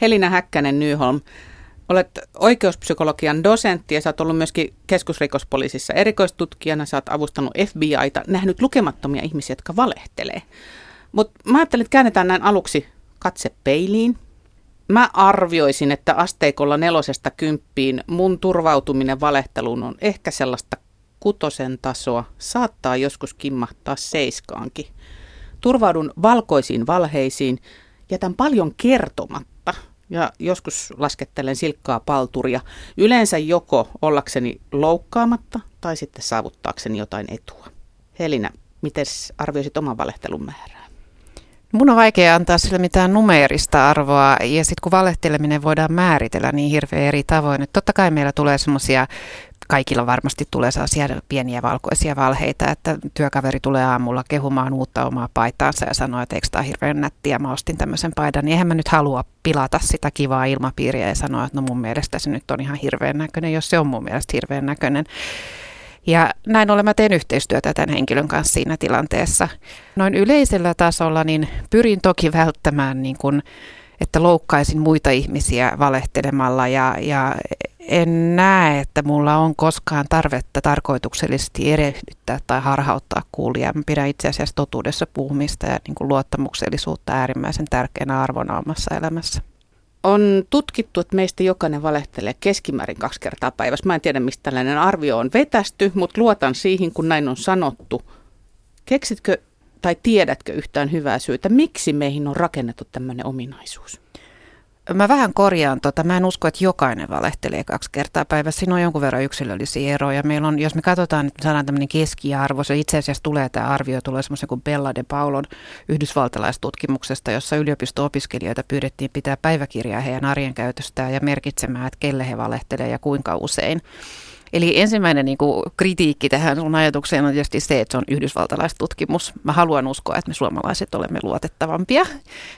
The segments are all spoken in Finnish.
Helina Häkkänen Nyholm. Olet oikeuspsykologian dosentti ja sä oot ollut myöskin keskusrikospoliisissa erikoistutkijana. Sä oot avustanut FBIta, nähnyt lukemattomia ihmisiä, jotka valehtelee. Mutta mä ajattelin, että käännetään näin aluksi katse peiliin. Mä arvioisin, että asteikolla nelosesta kymppiin mun turvautuminen valehteluun on ehkä sellaista kutosen tasoa, saattaa joskus kimmahtaa seiskaankin. Turvaudun valkoisiin valheisiin, jätän paljon kertomatta ja joskus laskettelen silkkaa palturia, yleensä joko ollakseni loukkaamatta tai sitten saavuttaakseni jotain etua. Helina, miten arvioisit oman valehtelun määrää? Mun on vaikea antaa sille mitään numeerista arvoa ja sitten kun valehteleminen voidaan määritellä niin hirveän eri tavoin, että totta kai meillä tulee semmoisia kaikilla varmasti tulee sellaisia pieniä valkoisia valheita, että työkaveri tulee aamulla kehumaan uutta omaa paitaansa ja sanoo, että eikö tämä hirveän nättiä, mä ostin tämmöisen paidan, niin eihän mä nyt halua pilata sitä kivaa ilmapiiriä ja sanoa, että no mun mielestä se nyt on ihan hirveän näköinen, jos se on mun mielestä hirveän näköinen. Ja näin ollen mä teen yhteistyötä tämän henkilön kanssa siinä tilanteessa. Noin yleisellä tasolla niin pyrin toki välttämään niin kuin, että loukkaisin muita ihmisiä valehtelemalla ja, ja en näe, että mulla on koskaan tarvetta tarkoituksellisesti erehdyttää tai harhauttaa kuulijaa. Mä pidän itse asiassa totuudessa puhumista ja niin kuin luottamuksellisuutta äärimmäisen tärkeänä arvona omassa elämässä. On tutkittu, että meistä jokainen valehtelee keskimäärin kaksi kertaa päivässä. Mä en tiedä, mistä tällainen arvio on vetästy, mutta luotan siihen, kun näin on sanottu. Keksitkö tai tiedätkö yhtään hyvää syytä, miksi meihin on rakennettu tämmöinen ominaisuus? Mä vähän korjaan tota. Mä en usko, että jokainen valehtelee kaksi kertaa päivässä. Siinä on jonkun verran yksilöllisiä eroja. Meillä on, jos me katsotaan, että saadaan tämmöinen keskiarvo, se itse asiassa tulee tämä arvio, tulee semmoisen kuin Bella de Paulon yhdysvaltalaistutkimuksesta, jossa yliopisto-opiskelijoita pyydettiin pitää päiväkirjaa heidän arjen käytöstään ja merkitsemään, että kelle he valehtelee ja kuinka usein. Eli ensimmäinen niin kuin, kritiikki tähän sun ajatukseen on tietysti se, että se on yhdysvaltalaistutkimus. Mä haluan uskoa, että me suomalaiset olemme luotettavampia.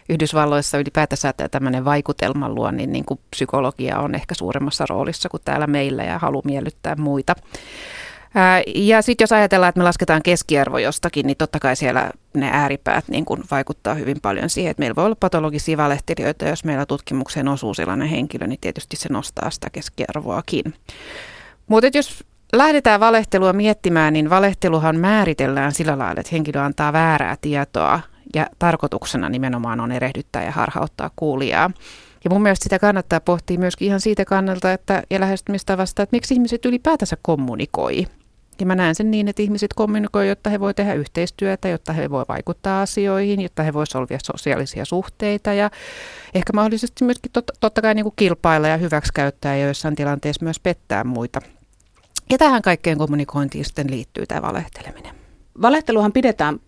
Yhdysvalloissa ylipäätänsä tämmöinen vaikutelman luo, niin, niin kuin psykologia on ehkä suuremmassa roolissa kuin täällä meillä ja halu miellyttää muita. Ja sitten jos ajatellaan, että me lasketaan keskiarvo jostakin, niin totta kai siellä ne ääripäät niin kun vaikuttaa hyvin paljon siihen, että meillä voi olla patologisia valehtelijoita, jos meillä tutkimukseen osuu sellainen henkilö, niin tietysti se nostaa sitä keskiarvoakin. Mutta jos lähdetään valehtelua miettimään, niin valehteluhan määritellään sillä lailla, että henkilö antaa väärää tietoa ja tarkoituksena nimenomaan on erehdyttää ja harhauttaa kuulijaa. Ja mun mielestä sitä kannattaa pohtia myöskin ihan siitä kannalta että, ja lähestymistavasta, että miksi ihmiset ylipäätänsä kommunikoi. Ja mä näen sen niin, että ihmiset kommunikoi, jotta he voi tehdä yhteistyötä, jotta he voi vaikuttaa asioihin, jotta he voi solvia sosiaalisia suhteita ja ehkä mahdollisesti myöskin totta, totta kai niin kuin kilpailla ja hyväksikäyttää ja joissain tilanteissa myös pettää muita. Ja tähän kaikkeen kommunikointiin sitten liittyy tämä valehteleminen. Valehteluhan pidetään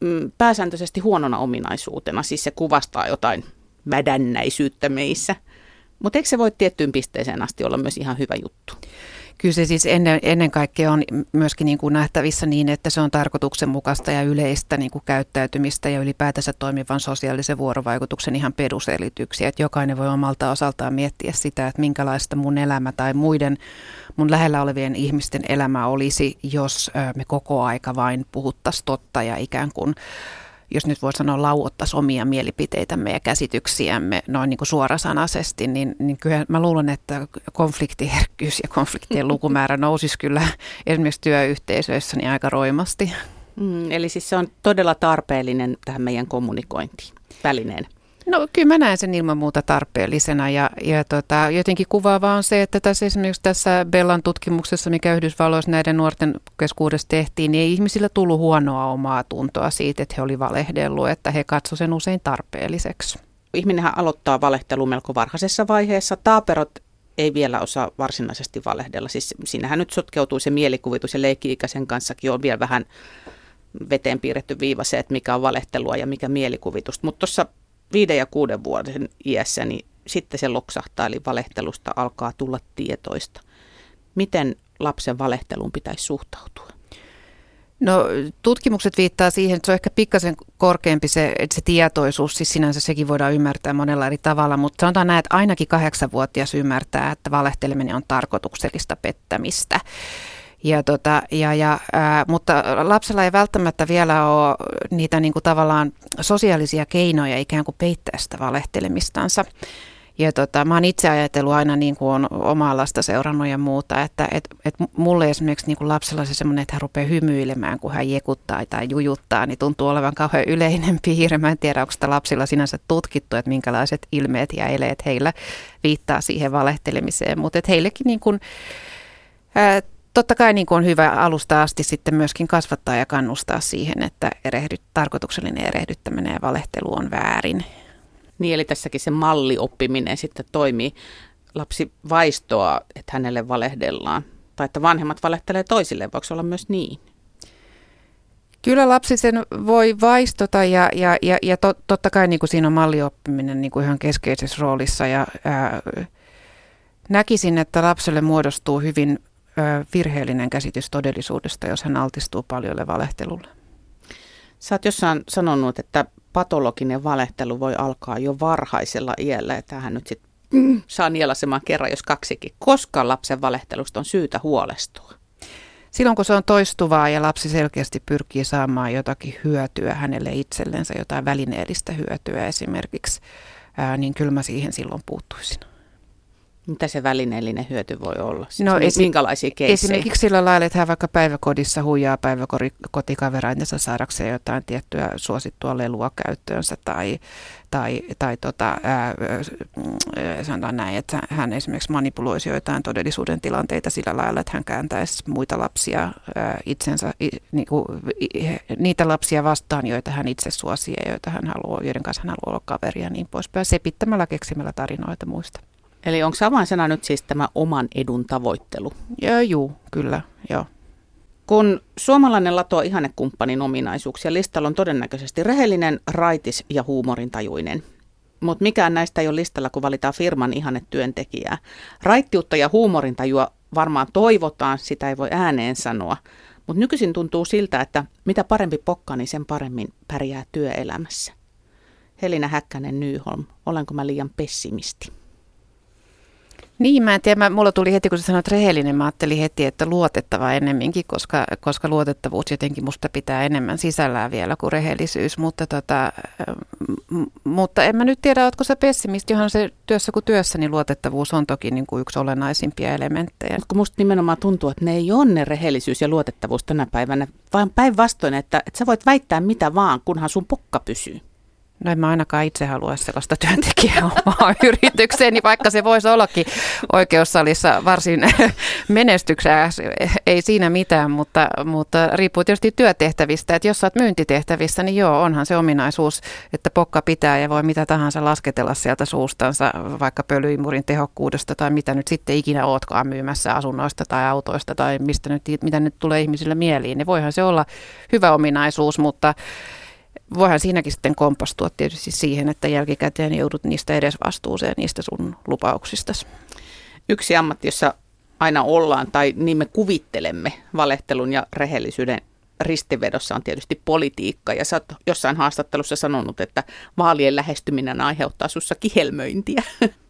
mm, pääsääntöisesti huonona ominaisuutena, siis se kuvastaa jotain mädännäisyyttä meissä. Mutta eikö se voi tiettyyn pisteeseen asti olla myös ihan hyvä juttu? Kyllä se siis ennen, ennen kaikkea on myöskin niin kuin nähtävissä niin, että se on tarkoituksenmukaista ja yleistä niin kuin käyttäytymistä ja ylipäätänsä toimivan sosiaalisen vuorovaikutuksen ihan peruselityksiä. Että jokainen voi omalta osaltaan miettiä sitä, että minkälaista mun elämä tai muiden mun lähellä olevien ihmisten elämä olisi, jos me koko aika vain puhuttaisiin totta ja ikään kuin jos nyt voi sanoa lauottaisi omia mielipiteitämme ja käsityksiämme noin niin kuin suorasanaisesti, niin, niin kyllä mä luulen, että konfliktiherkkyys ja konfliktien lukumäärä nousisi kyllä esimerkiksi työyhteisöissä niin aika roimasti. Mm, eli siis se on todella tarpeellinen tähän meidän kommunikointiin välineen. No kyllä mä näen sen ilman muuta tarpeellisena ja, ja tota, jotenkin kuvaavaa on se, että tässä esimerkiksi tässä Bellan tutkimuksessa, mikä Yhdysvalloissa näiden nuorten keskuudessa tehtiin, niin ei ihmisillä tullut huonoa omaa tuntoa siitä, että he oli valehdellut, että he katsoivat sen usein tarpeelliseksi. Ihminenhän aloittaa valehtelu melko varhaisessa vaiheessa. Taaperot ei vielä osaa varsinaisesti valehdella. Siis siinähän nyt sotkeutuu se mielikuvitus ja leikki-ikäisen kanssakin on vielä vähän veteen piirretty viiva se, että mikä on valehtelua ja mikä mielikuvitus. Mutta tuossa viiden ja kuuden vuoden iässä, niin sitten se loksahtaa, eli valehtelusta alkaa tulla tietoista. Miten lapsen valehteluun pitäisi suhtautua? No tutkimukset viittaa siihen, että se on ehkä pikkasen korkeampi se, että se tietoisuus, siis sinänsä sekin voidaan ymmärtää monella eri tavalla, mutta sanotaan näin, että ainakin kahdeksanvuotias ymmärtää, että valehteleminen on tarkoituksellista pettämistä. Ja tota, ja, ja, ää, mutta lapsella ei välttämättä vielä ole niitä niin kuin tavallaan sosiaalisia keinoja ikään kuin peittää sitä valehtelemistansa. Ja tota, mä oon itse ajatellut aina niin kuin on omaa lasta seurannut ja muuta, että et, et mulle esimerkiksi niin kuin lapsella se semmoinen, että hän rupeaa hymyilemään, kun hän jekuttaa tai jujuttaa, niin tuntuu olevan kauhean yleinen piirre. Mä en tiedä, onko sitä lapsilla sinänsä tutkittu, että minkälaiset ilmeet ja eleet heillä viittaa siihen valehtelemiseen, mutta heillekin niin kuin, ää, totta kai niin kuin on hyvä alusta asti sitten myöskin kasvattaa ja kannustaa siihen, että erehdyt, tarkoituksellinen erehdyttäminen ja valehtelu on väärin. Niin, eli tässäkin se mallioppiminen sitten toimii. Lapsi vaistoa, että hänelle valehdellaan. Tai että vanhemmat valehtelee toisille, voiko olla myös niin? Kyllä lapsi sen voi vaistota ja, ja, ja, ja to, totta kai niin kuin siinä on mallioppiminen niin kuin ihan keskeisessä roolissa. Ja, ää, näkisin, että lapselle muodostuu hyvin virheellinen käsitys todellisuudesta, jos hän altistuu paljolle valehtelulle. Sä oot jossain sanonut, että patologinen valehtelu voi alkaa jo varhaisella iällä, ja tähän nyt sitten mm, saa nielasemaan kerran, jos kaksikin. Koska lapsen valehtelusta on syytä huolestua? Silloin kun se on toistuvaa ja lapsi selkeästi pyrkii saamaan jotakin hyötyä hänelle itsellensä, jotain välineellistä hyötyä esimerkiksi, ää, niin kyllä mä siihen silloin puuttuisin. Mitä se välineellinen hyöty voi olla? Siis no, esi- minkälaisia keissejä? Esimerkiksi sillä lailla, että hän vaikka päiväkodissa huijaa päiväkotikaveraidensa saadakseen jotain tiettyä suosittua lelua käyttöönsä tai, tai, tai tota, ää, sanotaan näin, että hän esimerkiksi manipuloisi jotain todellisuuden tilanteita sillä lailla, että hän kääntäisi muita lapsia ää, itsensä, niin kuin, niitä lapsia vastaan, joita hän itse suosii ja joita hän haluaa, joiden kanssa hän haluaa olla kaveria ja niin poispäin, sepittämällä keksimällä tarinoita muista. Eli onko avainsana nyt siis tämä oman edun tavoittelu? Joo, juu, kyllä, joo. Kun suomalainen latoo ihannekumppanin ominaisuuksia, listalla on todennäköisesti rehellinen, raitis ja huumorintajuinen. Mutta mikään näistä ei ole listalla, kun valitaan firman ihannetyöntekijää. Raittiutta ja huumorintajua varmaan toivotaan, sitä ei voi ääneen sanoa. Mutta nykyisin tuntuu siltä, että mitä parempi pokka, niin sen paremmin pärjää työelämässä. Helina Häkkänen Nyholm, olenko mä liian pessimisti? Niin, mä en tiedä. Mä, mulla tuli heti, kun sä sanoit rehellinen, mä ajattelin heti, että luotettava ennemminkin, koska, koska luotettavuus jotenkin musta pitää enemmän sisällään vielä kuin rehellisyys. Mutta, tota, mutta en mä nyt tiedä, ootko sä pessimisti, johon se työssä kuin työssä, niin luotettavuus on toki niin kuin yksi olennaisimpia elementtejä. Mutta musta nimenomaan tuntuu, että ne ei ole ne rehellisyys ja luotettavuus tänä päivänä, vaan päinvastoin, että, että sä voit väittää mitä vaan, kunhan sun pokka pysyy. No en mä ainakaan itse halua sellaista työntekijää omaa yritykseeni, vaikka se voisi ollakin oikeussalissa varsin menestyksää. Ei siinä mitään, mutta, mutta riippuu tietysti työtehtävistä. Että jos sä oot myyntitehtävissä, niin joo, onhan se ominaisuus, että pokka pitää ja voi mitä tahansa lasketella sieltä suustansa, vaikka pölyimurin tehokkuudesta tai mitä nyt sitten ikinä ootkaan myymässä asunnoista tai autoista tai mistä nyt, mitä nyt tulee ihmisille mieliin. Niin voihan se olla hyvä ominaisuus, mutta voihan siinäkin sitten kompastua tietysti siihen, että jälkikäteen joudut niistä edes vastuuseen niistä sun lupauksista. Yksi ammatti, jossa aina ollaan tai niin me kuvittelemme valehtelun ja rehellisyyden ristivedossa on tietysti politiikka. Ja sä oot jossain haastattelussa sanonut, että vaalien lähestyminen aiheuttaa sussa kihelmöintiä.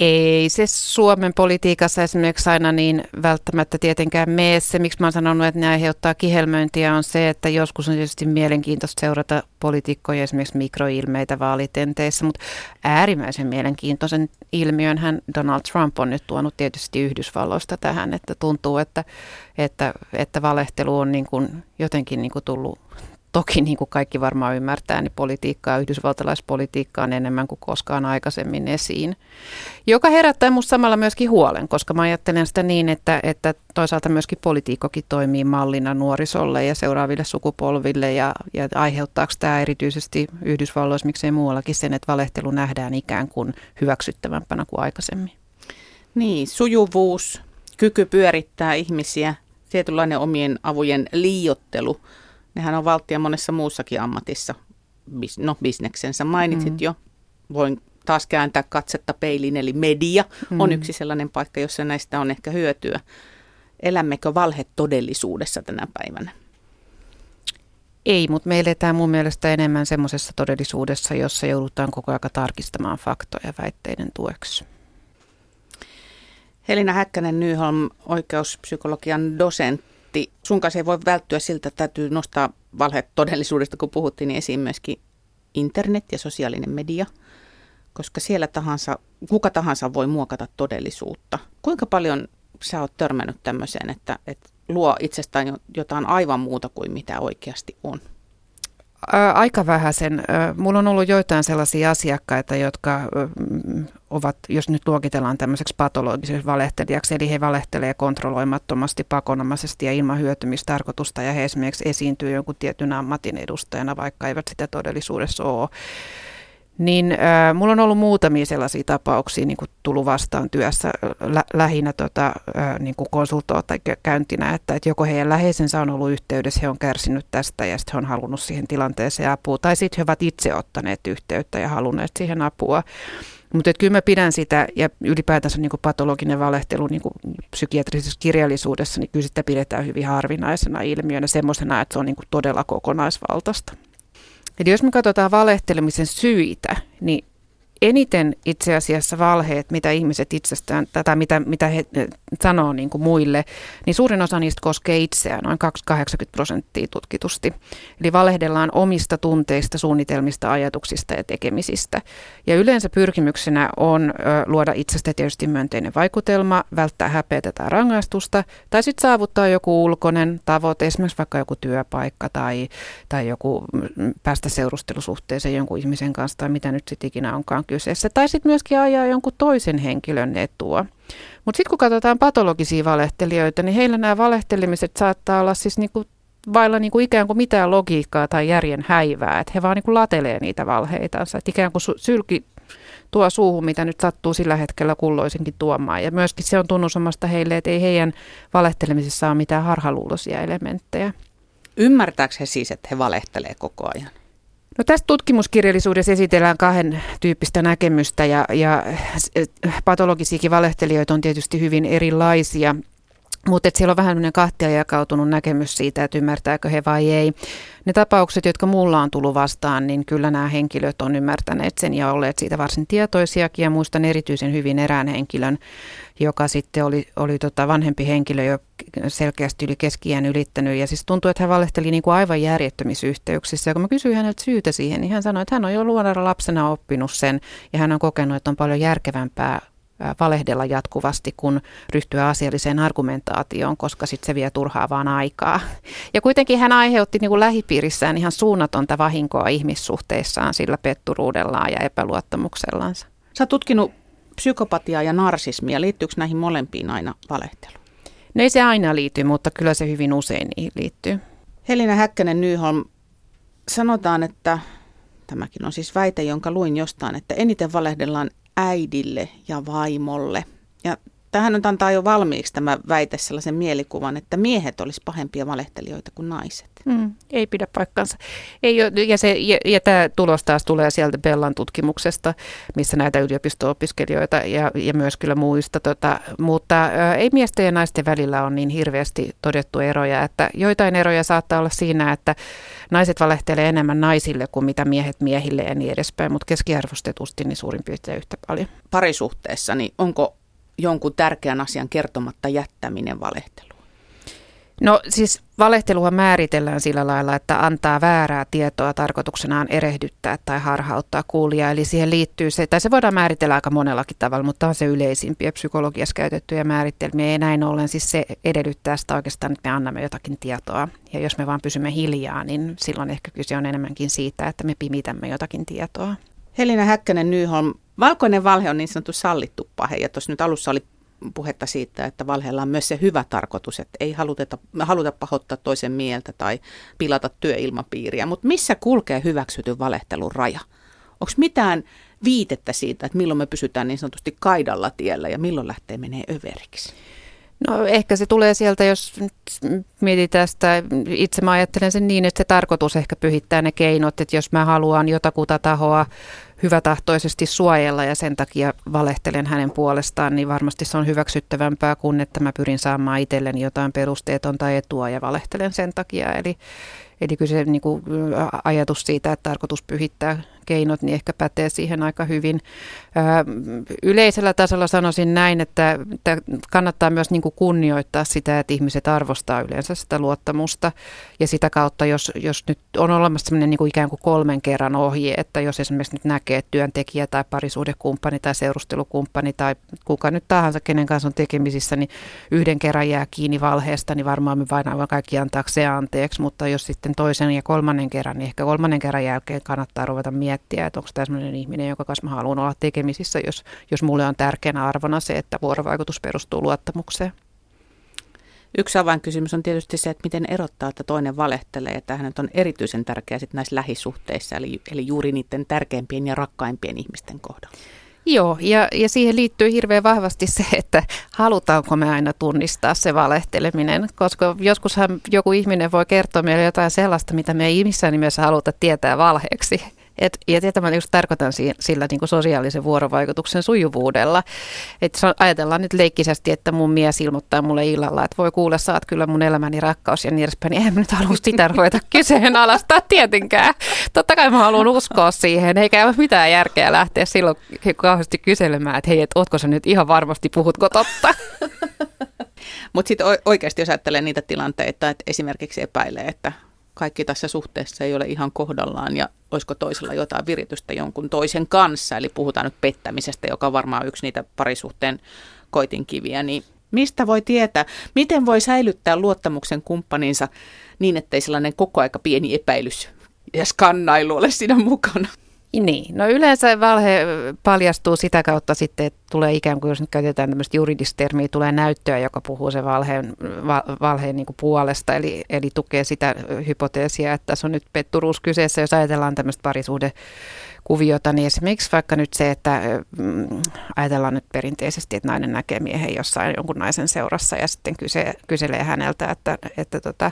Ei se Suomen politiikassa esimerkiksi aina niin välttämättä tietenkään mene. Se, miksi mä oon sanonut, että ne aiheuttaa kihelmöintiä, on se, että joskus on tietysti mielenkiintoista seurata poliitikkoja esimerkiksi mikroilmeitä vaalitenteissä, mutta äärimmäisen mielenkiintoisen ilmiön hän Donald Trump on nyt tuonut tietysti Yhdysvalloista tähän, että tuntuu, että, että, että valehtelu on niin kuin jotenkin niin kuin tullut toki niin kuin kaikki varmaan ymmärtää, niin politiikkaa, yhdysvaltalaispolitiikkaa on enemmän kuin koskaan aikaisemmin esiin. Joka herättää minusta samalla myöskin huolen, koska mä ajattelen sitä niin, että, että toisaalta myöskin politiikkokin toimii mallina nuorisolle ja seuraaville sukupolville ja, ja aiheuttaako tämä erityisesti Yhdysvalloissa, miksei muuallakin sen, että valehtelu nähdään ikään kuin hyväksyttävämpänä kuin aikaisemmin. Niin, sujuvuus, kyky pyörittää ihmisiä, tietynlainen omien avujen liiottelu – Nehän on valtia monessa muussakin ammatissa. Bis, no, bisneksensä mainitsit mm. jo. Voin taas kääntää katsetta peiliin, eli media mm. on yksi sellainen paikka, jossa näistä on ehkä hyötyä. Elämmekö valhe todellisuudessa tänä päivänä? Ei, mutta me eletään mun mielestä enemmän semmoisessa todellisuudessa, jossa joudutaan koko ajan tarkistamaan faktoja väitteiden tueksi. Helina Häkkänen Nyholm, oikeuspsykologian dosentti Antti, sun kanssa ei voi välttyä siltä, että täytyy nostaa valheet todellisuudesta, kun puhuttiin, niin esiin myöskin internet ja sosiaalinen media. koska siellä tahansa, kuka tahansa voi muokata todellisuutta. Kuinka paljon sä oot törmännyt tämmöiseen, että, että luo itsestään jotain aivan muuta kuin mitä oikeasti on? Aika vähäisen. Mulla on ollut joitain sellaisia asiakkaita, jotka ovat, jos nyt luokitellaan tämmöiseksi patologiseksi valehtelijaksi, eli he valehtelee kontrolloimattomasti, pakonomaisesti ja ilman hyötymistarkoitusta, ja he esimerkiksi esiintyy jonkun tietyn ammatin edustajana, vaikka eivät sitä todellisuudessa ole. Niin äh, mulla on ollut muutamia sellaisia tapauksia niin kuin tullut vastaan työssä lä- lähinnä tota, äh, niin kuin konsultoa tai käyntinä, että, että joko heidän läheisensä on ollut yhteydessä, he on kärsinyt tästä ja sitten he on halunnut siihen tilanteeseen apua, tai sitten he ovat itse ottaneet yhteyttä ja halunneet siihen apua. Mutta kyllä mä pidän sitä, ja ylipäätänsä niin patologinen valehtelu niin psykiatrisessa kirjallisuudessa, niin kyllä sitä pidetään hyvin harvinaisena ilmiönä, semmoisena, että se on niin todella kokonaisvaltaista. Eli jos me katsotaan valehtelemisen syitä, niin eniten itse asiassa valheet, mitä ihmiset itsestään, tätä mitä, mitä he sanoo niin kuin muille, niin suurin osa niistä koskee itseään, noin 80 prosenttia tutkitusti. Eli valehdellaan omista tunteista, suunnitelmista, ajatuksista ja tekemisistä. Ja yleensä pyrkimyksenä on ö, luoda itsestä tietysti myönteinen vaikutelma, välttää häpeätä tai rangaistusta, tai sitten saavuttaa joku ulkoinen tavoite, esimerkiksi vaikka joku työpaikka tai, tai joku mm, päästä seurustelusuhteeseen jonkun ihmisen kanssa tai mitä nyt sitten ikinä onkaan kyseessä. Tai sitten myöskin ajaa jonkun toisen henkilön etua. Mutta sitten kun katsotaan patologisia valehtelijoita, niin heillä nämä valehtelemiset saattaa olla siis niinku vailla niinku ikään kuin mitään logiikkaa tai järjen häivää. Että he vaan niinku latelee niitä valheitansa. Että ikään kuin sylki tuo suuhun, mitä nyt sattuu sillä hetkellä kulloisinkin tuomaan. Ja myöskin se on tunnusomasta heille, että ei heidän valehtelemisessa ole mitään harhaluuloisia elementtejä. Ymmärtääkö he siis, että he valehtelee koko ajan? No tässä tutkimuskirjallisuudessa esitellään kahden tyyppistä näkemystä ja, ja patologisiakin valehtelijoita on tietysti hyvin erilaisia. Mutta siellä on vähän kahtia jakautunut näkemys siitä, että ymmärtääkö he vai ei. Ne tapaukset, jotka mulla on tullut vastaan, niin kyllä nämä henkilöt on ymmärtäneet sen ja olleet siitä varsin tietoisiakin. Ja muistan erityisen hyvin erään henkilön, joka sitten oli, oli tota vanhempi henkilö jo selkeästi yli keskiään ylittänyt. Ja siis tuntui, että hän valehteli niin kuin aivan järjettömissä yhteyksissä. Ja kun mä kysyin häneltä syytä siihen, niin hän sanoi, että hän on jo luonnolla lapsena oppinut sen ja hän on kokenut, että on paljon järkevämpää valehdella jatkuvasti, kun ryhtyä asialliseen argumentaatioon, koska sitten se vie turhaa vaan aikaa. Ja kuitenkin hän aiheutti niin kuin lähipiirissään ihan suunnatonta vahinkoa ihmissuhteissaan sillä petturuudellaan ja epäluottamuksellansa. Sä oot tutkinut psykopatiaa ja narsismia. Liittyykö näihin molempiin aina valehtelu? No ei se aina liity, mutta kyllä se hyvin usein niihin liittyy. Helina Häkkänen Nyholm, sanotaan, että tämäkin on siis väite, jonka luin jostain, että eniten valehdellaan äidille ja vaimolle. Ja tähän nyt antaa jo valmiiksi tämä väite sellaisen mielikuvan, että miehet olisi pahempia valehtelijoita kuin naiset. Mm, ei pidä paikkansa. Ei ja, se, ja, ja tämä tulos taas tulee sieltä Bellan tutkimuksesta, missä näitä yliopisto-opiskelijoita ja, ja myös kyllä muista. Tota, mutta ä, ei miesten ja naisten välillä on niin hirveästi todettu eroja, että joitain eroja saattaa olla siinä, että naiset valehtelee enemmän naisille kuin mitä miehet miehille ja niin edespäin, mutta keskiarvostetusti niin suurin piirtein yhtä paljon. Parisuhteessa, niin onko jonkun tärkeän asian kertomatta jättäminen valehtelu? No siis valehtelua määritellään sillä lailla, että antaa väärää tietoa tarkoituksenaan erehdyttää tai harhauttaa kuulijaa. Eli siihen liittyy se, tai se voidaan määritellä aika monellakin tavalla, mutta on se yleisimpiä psykologiassa käytettyjä määritelmiä. Ja näin ollen siis se edellyttää sitä oikeastaan, että me annamme jotakin tietoa. Ja jos me vaan pysymme hiljaa, niin silloin ehkä kyse on enemmänkin siitä, että me pimitämme jotakin tietoa. Helina Häkkänen Nyholm, valkoinen valhe on niin sanottu sallittu pahe. Ja tuossa nyt alussa oli puhetta siitä, että valheella on myös se hyvä tarkoitus, että ei haluta, haluta pahoittaa toisen mieltä tai pilata työilmapiiriä. Mutta missä kulkee hyväksytyn valehtelun raja? Onko mitään viitettä siitä, että milloin me pysytään niin sanotusti kaidalla tiellä ja milloin lähtee menee överiksi? No ehkä se tulee sieltä, jos mietitään sitä, itse mä ajattelen sen niin, että se tarkoitus ehkä pyhittää ne keinot, että jos mä haluan jotakuta tahoa hyvätahtoisesti suojella ja sen takia valehtelen hänen puolestaan, niin varmasti se on hyväksyttävämpää kuin, että mä pyrin saamaan itselleni jotain perusteetonta etua ja valehtelen sen takia. Eli, eli kyllä se niin kuin, ajatus siitä, että tarkoitus pyhittää keinot, niin ehkä pätee siihen aika hyvin. Yleisellä tasolla sanoisin näin, että kannattaa myös niin kuin kunnioittaa sitä, että ihmiset arvostaa yleensä sitä luottamusta. Ja sitä kautta, jos, jos nyt on olemassa sellainen niin kuin ikään kuin kolmen kerran ohje, että jos esimerkiksi nyt näkee, että työntekijä tai parisuudekumppani tai seurustelukumppani tai kuka nyt tahansa, kenen kanssa on tekemisissä, niin yhden kerran jää kiinni valheesta, niin varmaan me vain aivan kaikki antaakseen anteeksi. Mutta jos sitten toisen ja kolmannen kerran, niin ehkä kolmannen kerran jälkeen kannattaa ruveta miettiä, että onko tämä sellainen ihminen, joka kanssa mä haluan olla tekemisissä, jos, jos mulle on tärkeänä arvona se, että vuorovaikutus perustuu luottamukseen. Yksi avainkysymys on tietysti se, että miten erottaa, että toinen valehtelee, että hänet on erityisen tärkeää sitten näissä lähisuhteissa, eli, eli juuri niiden tärkeimpien ja rakkaimpien ihmisten kohdalla. Joo, ja, ja siihen liittyy hirveän vahvasti se, että halutaanko me aina tunnistaa se valehteleminen, koska joskushan joku ihminen voi kertoa meille jotain sellaista, mitä me ei missään nimessä haluta tietää valheeksi. Et, ja tietämään just tarkoitan sillä niin kuin sosiaalisen vuorovaikutuksen sujuvuudella. Et ajatellaan nyt leikkisesti, että mun mies ilmoittaa mulle illalla, että voi kuulla, sä oot kyllä mun elämäni rakkaus ja niin edespäin. Niin en mä nyt halua sitä ruveta kyseenalaistaa tietenkään. Totta kai mä haluan uskoa siihen, eikä ole mitään järkeä lähteä silloin kauheasti kyselemään, että hei, et ootko sä nyt ihan varmasti, puhutko totta? Mutta sitten oikeasti jos ajattelee niitä tilanteita, että esimerkiksi epäilee, että kaikki tässä suhteessa ei ole ihan kohdallaan ja olisiko toisella jotain viritystä jonkun toisen kanssa. Eli puhutaan nyt pettämisestä, joka on varmaan yksi niitä parisuhteen koitinkiviä. Niin mistä voi tietää, miten voi säilyttää luottamuksen kumppaninsa niin, ettei sellainen koko aika pieni epäilys ja skannailu ole siinä mukana? Niin, no yleensä valhe paljastuu sitä kautta sitten, että tulee ikään kuin, jos nyt käytetään tämmöistä juridista termiä, tulee näyttöä, joka puhuu sen valheen, val, valheen niin puolesta, eli, eli tukee sitä hypoteesia, että tässä on nyt petturuus kyseessä, jos ajatellaan tämmöistä parisuhde kuviota, niin esimerkiksi vaikka nyt se, että mm, ajatellaan nyt perinteisesti, että nainen näkee miehen jossain jonkun naisen seurassa ja sitten kyse, kyselee häneltä, että, että tota,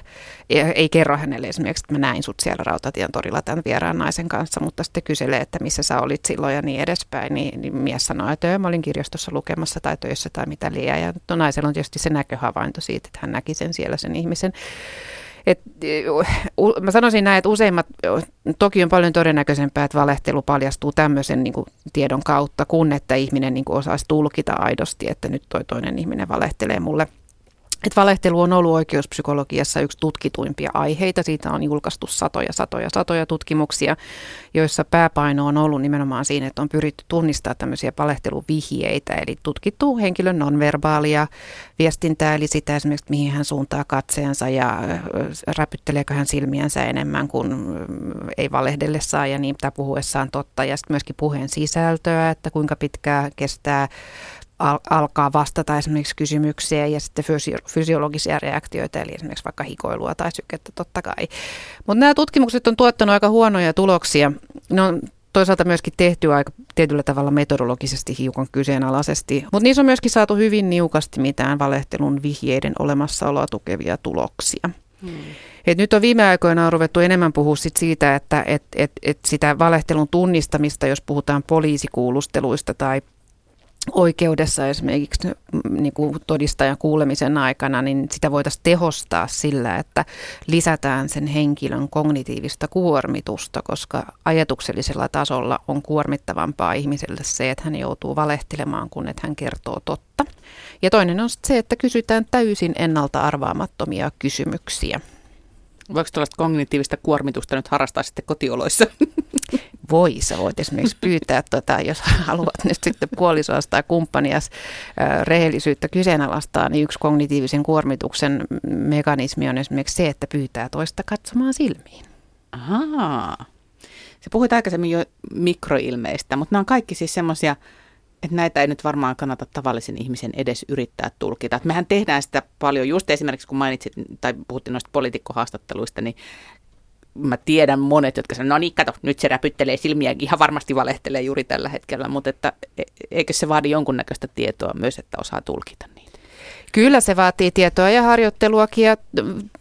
ei, ei kerro hänelle esimerkiksi, että mä näin sut siellä Rautatien torilla tämän vieraan naisen kanssa, mutta sitten kyselee, että missä sä olit silloin ja niin edespäin, niin, niin mies sanoo, että mä olin kirjastossa lukemassa tai töissä tai mitä liian. Ja no, naisella on tietysti se näköhavainto siitä, että hän näki sen siellä sen ihmisen. Et, mä sanoisin näin, että useimmat, toki on paljon todennäköisempää, että valehtelu paljastuu tämmöisen niin kuin, tiedon kautta, kun että ihminen niin kuin, osaisi tulkita aidosti, että nyt toi toinen ihminen valehtelee mulle – et valehtelu on ollut oikeuspsykologiassa yksi tutkituimpia aiheita. Siitä on julkaistu satoja, satoja, satoja tutkimuksia, joissa pääpaino on ollut nimenomaan siinä, että on pyritty tunnistaa tämmöisiä valehteluvihjeitä, eli tutkittu henkilön nonverbaalia viestintää, eli sitä esimerkiksi, mihin hän suuntaa katseensa ja räpytteleekö hän silmiänsä enemmän kuin ei valehdellessaan ja niin puhuessaan totta, ja sitten myöskin puheen sisältöä, että kuinka pitkää kestää al- alkaa vastata esimerkiksi kysymyksiä ja sitten fysio- fysiologisia reaktioita, eli esimerkiksi vaikka hikoilua tai sykettä totta kai. Mutta nämä tutkimukset on tuottanut aika huonoja tuloksia. Ne on toisaalta myöskin tehty aika tietyllä tavalla metodologisesti hiukan kyseenalaisesti, mutta niissä on myöskin saatu hyvin niukasti mitään valehtelun vihjeiden olemassaoloa tukevia tuloksia. Hmm. Et nyt on viime aikoina on ruvettu enemmän puhua sit siitä, että et, et, et sitä valehtelun tunnistamista, jos puhutaan poliisikuulusteluista tai oikeudessa esimerkiksi niin kuin todistajan kuulemisen aikana, niin sitä voitaisiin tehostaa sillä, että lisätään sen henkilön kognitiivista kuormitusta, koska ajatuksellisella tasolla on kuormittavampaa ihmiselle se, että hän joutuu valehtelemaan, kun että hän kertoo totta. Ja toinen on se, että kysytään täysin ennalta arvaamattomia kysymyksiä. Voiko tällaista kognitiivista kuormitusta nyt harrastaa sitten kotioloissa? voi. Sä voit esimerkiksi pyytää, tota, jos haluat nyt sitten puolisoas tai kumppanias rehellisyyttä kyseenalaistaa, niin yksi kognitiivisen kuormituksen mekanismi on esimerkiksi se, että pyytää toista katsomaan silmiin. Ahaa. Se puhuit aikaisemmin jo mikroilmeistä, mutta nämä on kaikki siis semmoisia, että näitä ei nyt varmaan kannata tavallisen ihmisen edes yrittää tulkita. Et mehän tehdään sitä paljon, just esimerkiksi kun mainitsit tai puhuttiin noista poliitikkohaastatteluista, niin mä tiedän monet, jotka sanoo, no niin, kato, nyt se räpyttelee silmiä, ihan varmasti valehtelee juuri tällä hetkellä, mutta että, e, eikö se vaadi jonkunnäköistä tietoa myös, että osaa tulkita niitä? Kyllä se vaatii tietoa ja harjoitteluakin ja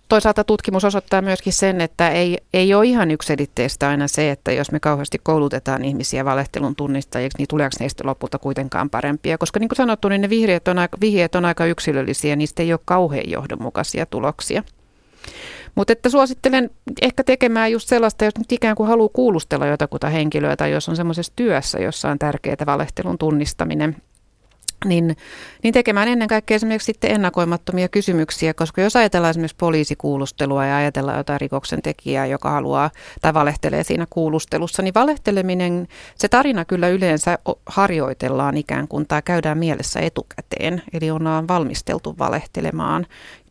toisaalta tutkimus osoittaa myöskin sen, että ei, ei ole ihan yksilitteistä aina se, että jos me kauheasti koulutetaan ihmisiä valehtelun tunnistajiksi, niin tuleeko neistä lopulta kuitenkaan parempia. Koska niin kuin sanottu, niin ne vihjeet on aika, vihjeet on aika yksilöllisiä, niistä ei ole kauhean johdonmukaisia tuloksia. Mutta että suosittelen ehkä tekemään just sellaista, jos nyt ikään kuin haluaa kuulustella jotakuta henkilöä tai jos on semmoisessa työssä, jossa on tärkeää valehtelun tunnistaminen – niin, niin tekemään ennen kaikkea esimerkiksi sitten ennakoimattomia kysymyksiä, koska jos ajatellaan esimerkiksi poliisikuulustelua ja ajatellaan jotain rikoksen tekijää, joka haluaa tai valehtelee siinä kuulustelussa, niin valehteleminen, se tarina kyllä yleensä harjoitellaan ikään kuin tai käydään mielessä etukäteen, eli on valmisteltu valehtelemaan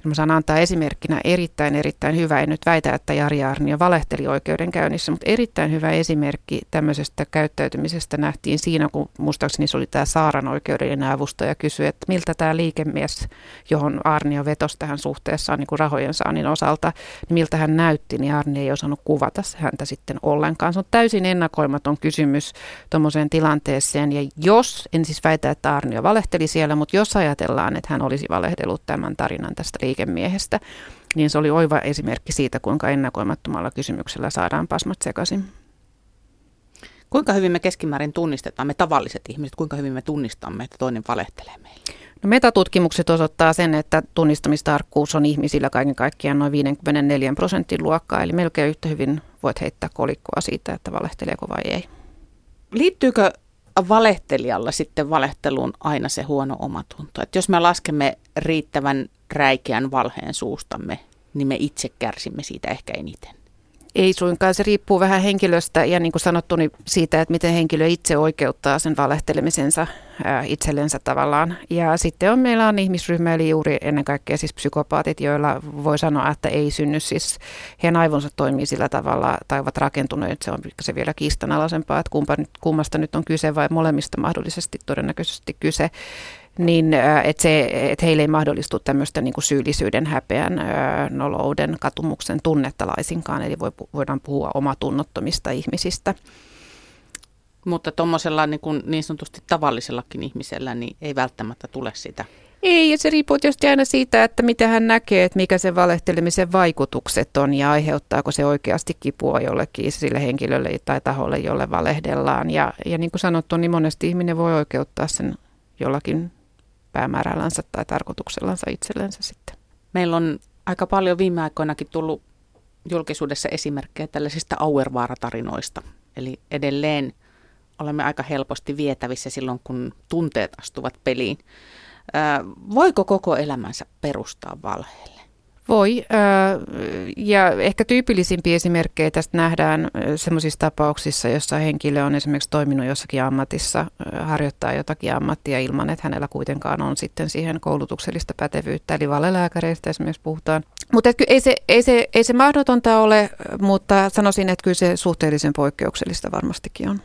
Mä saan antaa esimerkkinä erittäin, erittäin hyvä, en nyt väitä, että Jari Arnio valehteli oikeudenkäynnissä, mutta erittäin hyvä esimerkki tämmöisestä käyttäytymisestä nähtiin siinä, kun muistaakseni se oli tämä Saaran oikeudellinen avustaja kysyi, että miltä tämä liikemies, johon Arnio vetosi tähän suhteessaan niin kuin rahojen saannin osalta, niin miltä hän näytti, niin Arnio ei osannut kuvata häntä sitten ollenkaan. Se on täysin ennakoimaton kysymys tuommoiseen tilanteeseen, ja jos, en siis väitä, että Arnio valehteli siellä, mutta jos ajatellaan, että hän olisi valehdellut tämän tarinan tästä liikemiehestä, niin se oli oiva esimerkki siitä, kuinka ennakoimattomalla kysymyksellä saadaan pasmat sekaisin. Kuinka hyvin me keskimäärin tunnistetaan, me tavalliset ihmiset, kuinka hyvin me tunnistamme, että toinen valehtelee meille? No metatutkimukset osoittaa sen, että tunnistamistarkkuus on ihmisillä kaiken kaikkiaan noin 54 prosentin luokkaa, eli melkein yhtä hyvin voit heittää kolikkoa siitä, että valehteleeko vai ei. Liittyykö valehtelijalla sitten valehteluun aina se huono omatunto? Että jos me laskemme riittävän räikeän valheen suustamme, niin me itse kärsimme siitä ehkä eniten. Ei suinkaan, se riippuu vähän henkilöstä ja niin kuin sanottu, niin siitä, että miten henkilö itse oikeuttaa sen valehtelemisensa itsellensä tavallaan. Ja sitten on, meillä on ihmisryhmä, eli juuri ennen kaikkea siis psykopaatit, joilla voi sanoa, että ei synny siis, heidän aivonsa toimii sillä tavalla tai ovat rakentuneet, se on se vielä kiistanalaisempaa, että kumpa, kummasta nyt on kyse vai molemmista mahdollisesti todennäköisesti kyse niin että, se, että heille ei mahdollistu tämmöistä niin kuin syyllisyyden, häpeän, nolouden, katumuksen tunnetta laisinkaan, eli voidaan puhua omatunnottomista ihmisistä. Mutta tuommoisella niin, niin sanotusti tavallisellakin ihmisellä niin ei välttämättä tule sitä. Ei, ja se riippuu tietysti aina siitä, että mitä hän näkee, että mikä se valehtelemisen vaikutukset on ja aiheuttaako se oikeasti kipua jollekin sille henkilölle tai taholle, jolle valehdellaan. Ja, ja niin kuin sanottu, niin monesti ihminen voi oikeuttaa sen jollakin päämäärällänsä tai tarkoituksellansa itsellensä sitten. Meillä on aika paljon viime aikoinakin tullut julkisuudessa esimerkkejä tällaisista Auervaara-tarinoista. Eli edelleen olemme aika helposti vietävissä silloin, kun tunteet astuvat peliin. voiko koko elämänsä perustaa valheelle? Voi, ja ehkä tyypillisimpiä esimerkkejä tästä nähdään sellaisissa tapauksissa, jossa henkilö on esimerkiksi toiminut jossakin ammatissa, harjoittaa jotakin ammattia ilman, että hänellä kuitenkaan on sitten siihen koulutuksellista pätevyyttä, eli valelääkäreistä esimerkiksi puhutaan. Mutta ei se, ei, se, ei se mahdotonta ole, mutta sanoisin, että kyllä se suhteellisen poikkeuksellista varmastikin on.